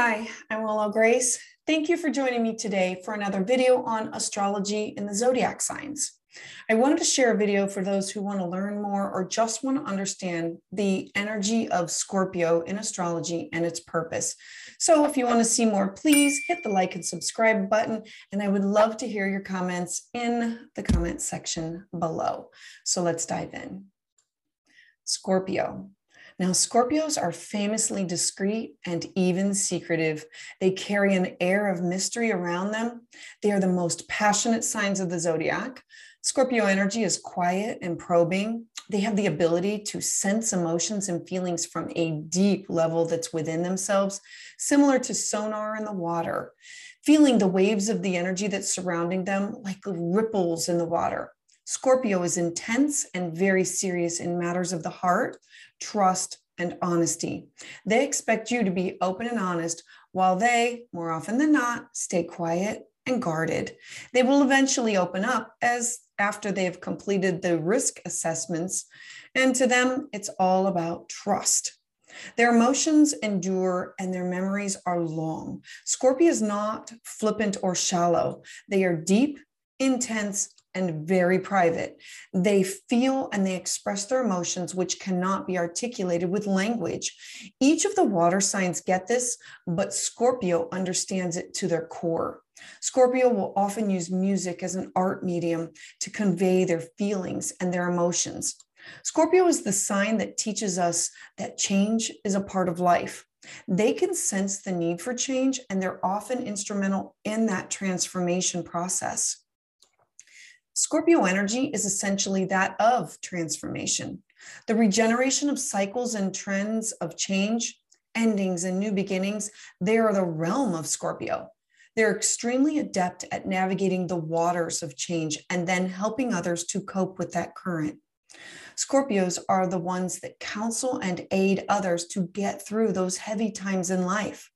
Hi, I'm Willow Grace. Thank you for joining me today for another video on astrology and the zodiac signs. I wanted to share a video for those who want to learn more or just want to understand the energy of Scorpio in astrology and its purpose. So if you want to see more, please hit the like and subscribe button. And I would love to hear your comments in the comment section below. So let's dive in. Scorpio. Now, Scorpios are famously discreet and even secretive. They carry an air of mystery around them. They are the most passionate signs of the zodiac. Scorpio energy is quiet and probing. They have the ability to sense emotions and feelings from a deep level that's within themselves, similar to sonar in the water, feeling the waves of the energy that's surrounding them like ripples in the water. Scorpio is intense and very serious in matters of the heart, trust, and honesty. They expect you to be open and honest while they, more often than not, stay quiet and guarded. They will eventually open up as after they've completed the risk assessments. And to them, it's all about trust. Their emotions endure and their memories are long. Scorpio is not flippant or shallow. They are deep, intense, and very private. They feel and they express their emotions, which cannot be articulated with language. Each of the water signs get this, but Scorpio understands it to their core. Scorpio will often use music as an art medium to convey their feelings and their emotions. Scorpio is the sign that teaches us that change is a part of life. They can sense the need for change and they're often instrumental in that transformation process. Scorpio energy is essentially that of transformation, the regeneration of cycles and trends of change, endings, and new beginnings. They are the realm of Scorpio. They're extremely adept at navigating the waters of change and then helping others to cope with that current. Scorpios are the ones that counsel and aid others to get through those heavy times in life.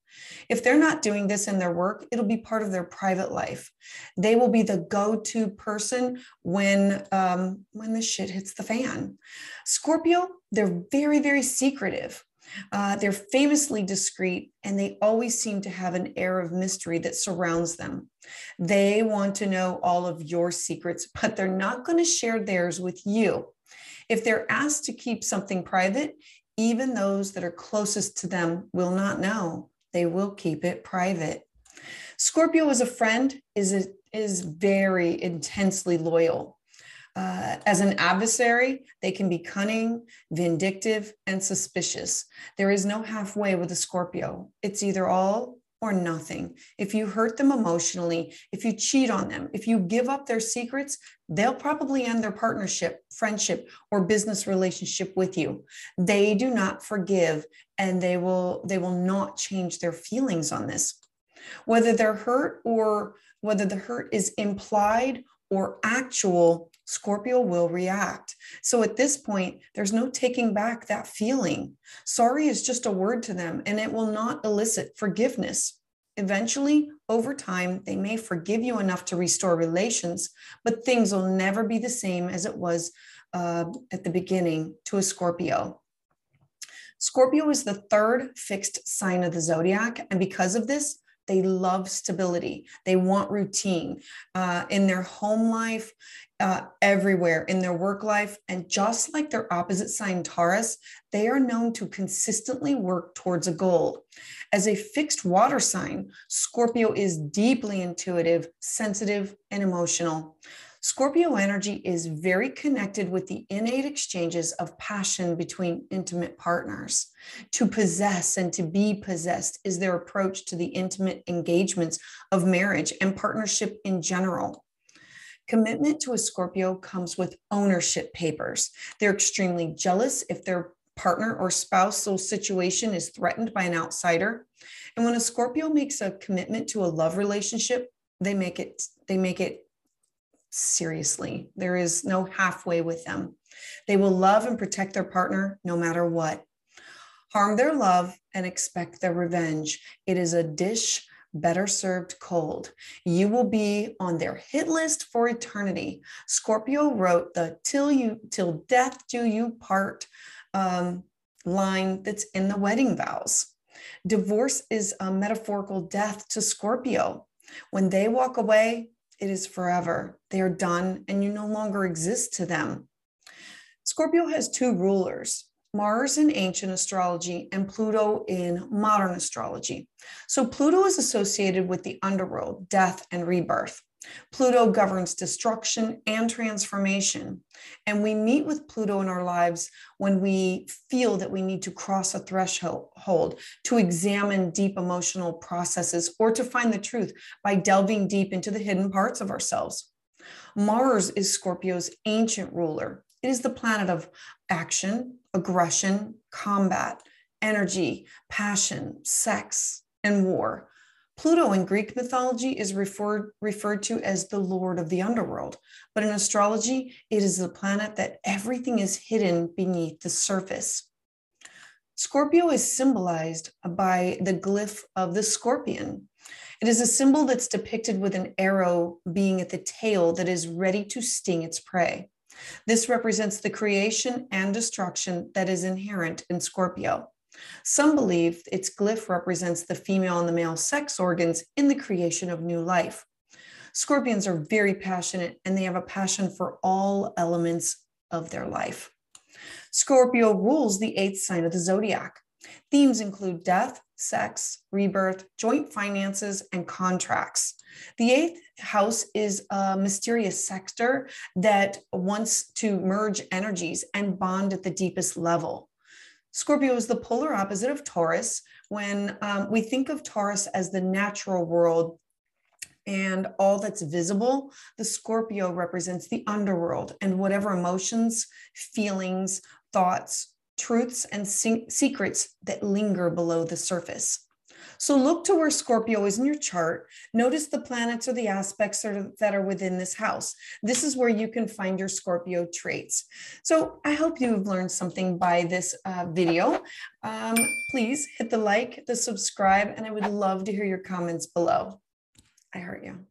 If they're not doing this in their work, it'll be part of their private life. They will be the go-to person when um, when the shit hits the fan. Scorpio, they're very very secretive. Uh, they're famously discreet and they always seem to have an air of mystery that surrounds them. They want to know all of your secrets, but they're not going to share theirs with you. If they're asked to keep something private, even those that are closest to them will not know they will keep it private. Scorpio as a friend is, a, is very intensely loyal. Uh, as an adversary, they can be cunning, vindictive, and suspicious. There is no halfway with a Scorpio. It's either all or nothing. If you hurt them emotionally, if you cheat on them, if you give up their secrets, they'll probably end their partnership, friendship, or business relationship with you. They do not forgive and they will they will not change their feelings on this. Whether they're hurt or whether the hurt is implied or actual, Scorpio will react. So at this point, there's no taking back that feeling. Sorry is just a word to them and it will not elicit forgiveness. Eventually, over time, they may forgive you enough to restore relations, but things will never be the same as it was uh, at the beginning to a Scorpio. Scorpio is the third fixed sign of the zodiac. And because of this, they love stability. They want routine uh, in their home life, uh, everywhere in their work life. And just like their opposite sign, Taurus, they are known to consistently work towards a goal. As a fixed water sign, Scorpio is deeply intuitive, sensitive, and emotional. Scorpio energy is very connected with the innate exchanges of passion between intimate partners. To possess and to be possessed is their approach to the intimate engagements of marriage and partnership in general. Commitment to a Scorpio comes with ownership papers. They're extremely jealous if their partner or spousal situation is threatened by an outsider. And when a Scorpio makes a commitment to a love relationship, they make it they make it seriously. There is no halfway with them. They will love and protect their partner no matter what. Harm their love and expect their revenge. It is a dish better served cold. You will be on their hit list for eternity. Scorpio wrote the till you till death do you part um, line that's in the wedding vows. Divorce is a metaphorical death to Scorpio. When they walk away, it is forever. They are done and you no longer exist to them. Scorpio has two rulers Mars in ancient astrology and Pluto in modern astrology. So Pluto is associated with the underworld, death, and rebirth. Pluto governs destruction and transformation. And we meet with Pluto in our lives when we feel that we need to cross a threshold to examine deep emotional processes or to find the truth by delving deep into the hidden parts of ourselves. Mars is Scorpio's ancient ruler. It is the planet of action, aggression, combat, energy, passion, sex, and war. Pluto in Greek mythology is referred, referred to as the lord of the underworld, but in astrology, it is the planet that everything is hidden beneath the surface. Scorpio is symbolized by the glyph of the scorpion. It is a symbol that's depicted with an arrow being at the tail that is ready to sting its prey. This represents the creation and destruction that is inherent in Scorpio. Some believe its glyph represents the female and the male sex organs in the creation of new life. Scorpions are very passionate and they have a passion for all elements of their life. Scorpio rules the eighth sign of the zodiac. Themes include death, sex, rebirth, joint finances, and contracts. The eighth house is a mysterious sector that wants to merge energies and bond at the deepest level. Scorpio is the polar opposite of Taurus. When um, we think of Taurus as the natural world and all that's visible, the Scorpio represents the underworld and whatever emotions, feelings, thoughts, truths, and secrets that linger below the surface. So look to where Scorpio is in your chart. Notice the planets or the aspects that are within this house. This is where you can find your Scorpio traits. So I hope you've learned something by this uh, video. Um, please hit the like, the subscribe, and I would love to hear your comments below. I heart you.